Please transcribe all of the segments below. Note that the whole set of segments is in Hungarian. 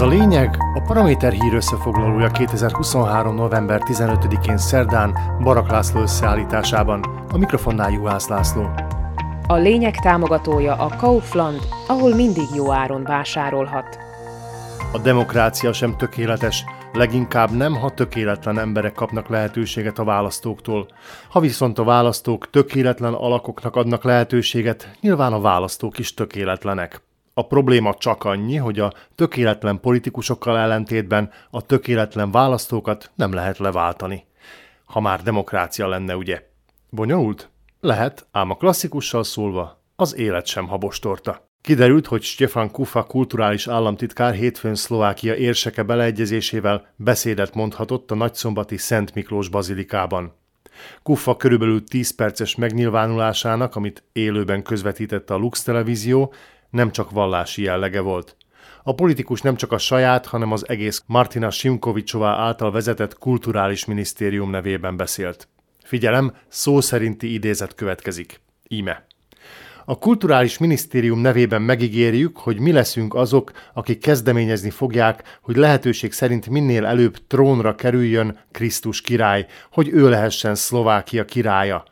Ez a lényeg a Paraméter hír összefoglalója 2023. november 15-én szerdán Barak László összeállításában. A mikrofonnál Juhász László. A lényeg támogatója a Kaufland, ahol mindig jó áron vásárolhat. A demokrácia sem tökéletes, leginkább nem, ha tökéletlen emberek kapnak lehetőséget a választóktól. Ha viszont a választók tökéletlen alakoknak adnak lehetőséget, nyilván a választók is tökéletlenek. A probléma csak annyi, hogy a tökéletlen politikusokkal ellentétben a tökéletlen választókat nem lehet leváltani. Ha már demokrácia lenne, ugye? Bonyolult? Lehet, ám a klasszikussal szólva az élet sem habostorta. Kiderült, hogy Stefan Kufa kulturális államtitkár hétfőn Szlovákia érseke beleegyezésével beszédet mondhatott a nagyszombati Szent Miklós bazilikában. Kufa körülbelül 10 perces megnyilvánulásának, amit élőben közvetítette a Lux televízió, nem csak vallási jellege volt. A politikus nem csak a saját, hanem az egész Martina Simkovicsová által vezetett kulturális minisztérium nevében beszélt. Figyelem, szó szerinti idézet következik. Íme. A kulturális minisztérium nevében megígérjük, hogy mi leszünk azok, akik kezdeményezni fogják, hogy lehetőség szerint minél előbb trónra kerüljön Krisztus király, hogy ő lehessen Szlovákia királya.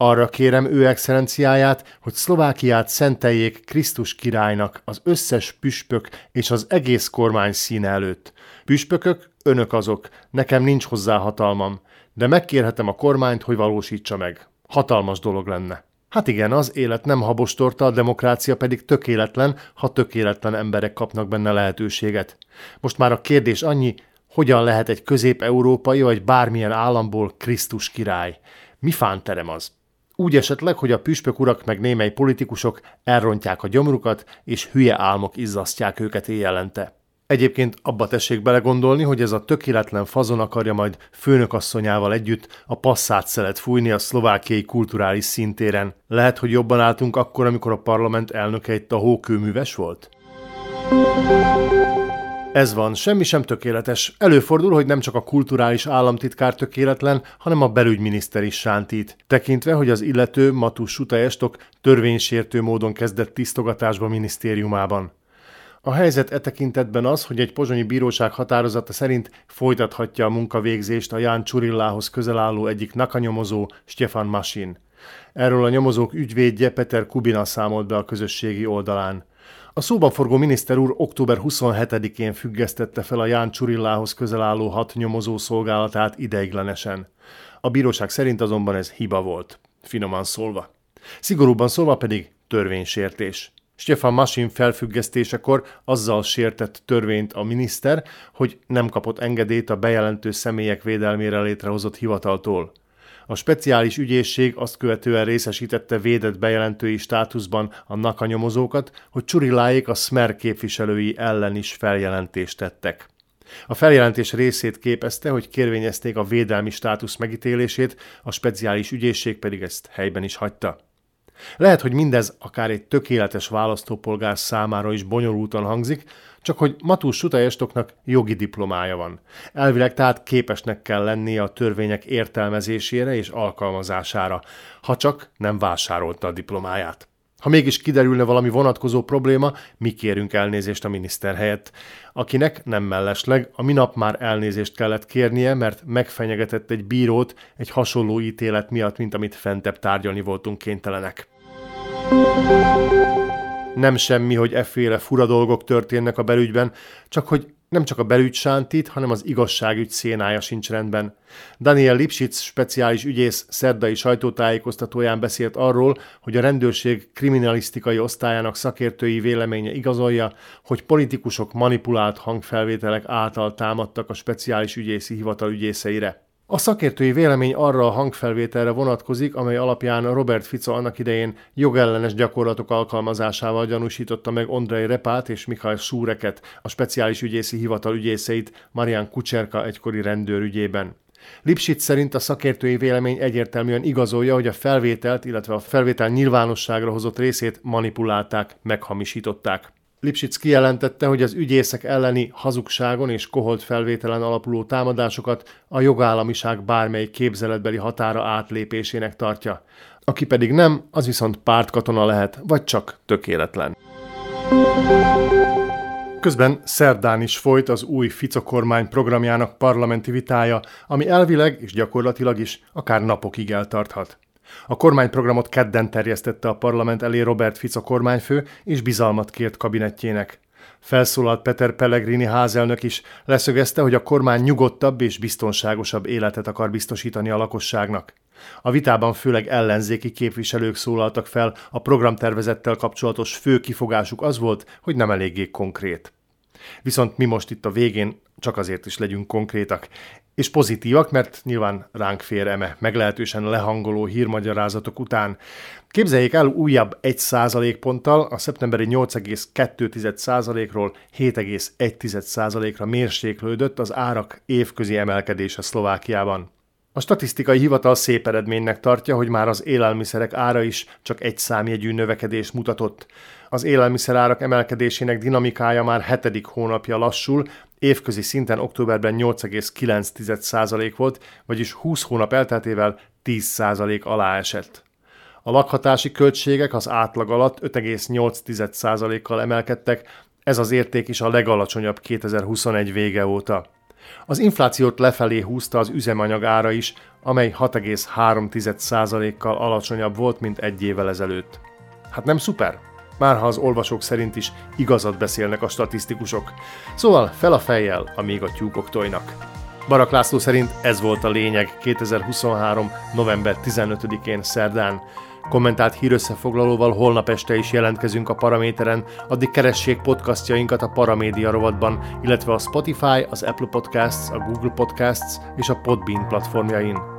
Arra kérem ő excellenciáját, hogy Szlovákiát szenteljék Krisztus királynak az összes püspök és az egész kormány színe előtt. Püspökök, önök azok, nekem nincs hozzá hatalmam, de megkérhetem a kormányt, hogy valósítsa meg. Hatalmas dolog lenne. Hát igen, az élet nem habostorta, a demokrácia pedig tökéletlen, ha tökéletlen emberek kapnak benne lehetőséget. Most már a kérdés annyi, hogyan lehet egy közép-európai vagy bármilyen államból Krisztus király? Mi fánterem az? Úgy esetleg, hogy a püspök urak meg némely politikusok elrontják a gyomrukat, és hülye álmok izzasztják őket éjjelente. Egyébként abba tessék belegondolni, hogy ez a tökéletlen fazon akarja majd főnökasszonyával együtt a passzát szelet fújni a szlovákiai kulturális szintéren. Lehet, hogy jobban álltunk akkor, amikor a parlament elnöke egy tahókőműves volt? Ez van, semmi sem tökéletes. Előfordul, hogy nem csak a kulturális államtitkár tökéletlen, hanem a belügyminiszter is sántít. Tekintve, hogy az illető Matus Sutajestok törvénysértő módon kezdett tisztogatásba minisztériumában. A helyzet e tekintetben az, hogy egy pozsonyi bíróság határozata szerint folytathatja a munkavégzést a Ján Csurillához közel álló egyik nakanyomozó, Stefan Masin. Erről a nyomozók ügyvédje Peter Kubina számolt be a közösségi oldalán. A szóban forgó miniszter úr október 27-én függesztette fel a Ján Csurillához közel álló hat nyomozó szolgálatát ideiglenesen. A bíróság szerint azonban ez hiba volt, finoman szólva. Szigorúban szólva pedig törvénysértés. Stefan Masin felfüggesztésekor azzal sértett törvényt a miniszter, hogy nem kapott engedélyt a bejelentő személyek védelmére létrehozott hivataltól. A speciális ügyészség azt követően részesítette védett bejelentői státuszban a NAKA nyomozókat, hogy Csuriláék a Smer képviselői ellen is feljelentést tettek. A feljelentés részét képezte, hogy kérvényezték a védelmi státusz megítélését, a speciális ügyészség pedig ezt helyben is hagyta. Lehet, hogy mindez akár egy tökéletes választópolgár számára is bonyolultan hangzik, csak hogy Matús Sutajestoknak jogi diplomája van. Elvileg tehát képesnek kell lennie a törvények értelmezésére és alkalmazására, ha csak nem vásárolta a diplomáját. Ha mégis kiderülne valami vonatkozó probléma, mi kérünk elnézést a miniszter helyett, akinek nem mellesleg a minap már elnézést kellett kérnie, mert megfenyegetett egy bírót egy hasonló ítélet miatt, mint amit fentebb tárgyalni voltunk kénytelenek. Nem semmi, hogy efféle fura dolgok történnek a belügyben, csak hogy nem csak a belügy sántít, hanem az igazságügy szénája sincs rendben. Daniel Lipschitz, speciális ügyész szerdai sajtótájékoztatóján beszélt arról, hogy a rendőrség kriminalisztikai osztályának szakértői véleménye igazolja, hogy politikusok manipulált hangfelvételek által támadtak a speciális ügyészi hivatal ügyészeire. A szakértői vélemény arra a hangfelvételre vonatkozik, amely alapján Robert Fico annak idején jogellenes gyakorlatok alkalmazásával gyanúsította meg Ondrej Repát és Mikhail Súreket, a speciális ügyészi hivatal ügyészeit Marian Kucserka egykori rendőr ügyében. Lipschitz szerint a szakértői vélemény egyértelműen igazolja, hogy a felvételt, illetve a felvétel nyilvánosságra hozott részét manipulálták, meghamisították. Lipschitz kijelentette, hogy az ügyészek elleni hazugságon és koholt felvételen alapuló támadásokat a jogállamiság bármely képzeletbeli határa átlépésének tartja. Aki pedig nem, az viszont pártkatona lehet, vagy csak tökéletlen. Közben szerdán is folyt az új Fico kormány programjának parlamenti vitája, ami elvileg és gyakorlatilag is akár napokig eltarthat. A kormányprogramot kedden terjesztette a parlament elé Robert Fico kormányfő, és bizalmat kért kabinettjének. Felszólalt Peter Pellegrini házelnök is, leszögezte, hogy a kormány nyugodtabb és biztonságosabb életet akar biztosítani a lakosságnak. A vitában főleg ellenzéki képviselők szólaltak fel, a programtervezettel kapcsolatos fő kifogásuk az volt, hogy nem eléggé konkrét. Viszont mi most itt a végén csak azért is legyünk konkrétak. És pozitívak, mert nyilván ránk fér eme meglehetősen lehangoló hírmagyarázatok után. Képzeljék el újabb 1% ponttal a szeptemberi 8,2%-ról 7,1%-ra mérséklődött az árak évközi emelkedése Szlovákiában. A statisztikai hivatal szép eredménynek tartja, hogy már az élelmiszerek ára is csak egy számjegyű növekedés mutatott. Az élelmiszerárak emelkedésének dinamikája már hetedik hónapja lassul, évközi szinten októberben 8,9% volt, vagyis 20 hónap elteltével 10% alá esett. A lakhatási költségek az átlag alatt 5,8%-kal emelkedtek, ez az érték is a legalacsonyabb 2021 vége óta. Az inflációt lefelé húzta az üzemanyag ára is, amely 6,3%-kal alacsonyabb volt, mint egy évvel ezelőtt. Hát nem szuper? Már ha az olvasók szerint is igazat beszélnek a statisztikusok. Szóval fel a fejjel, amíg a tyúkok tojnak. Barak László szerint ez volt a lényeg 2023. november 15-én szerdán. Kommentált hírösszefoglalóval holnap este is jelentkezünk a Paraméteren, addig keressék podcastjainkat a Paramédia rovatban, illetve a Spotify, az Apple Podcasts, a Google Podcasts és a Podbean platformjain.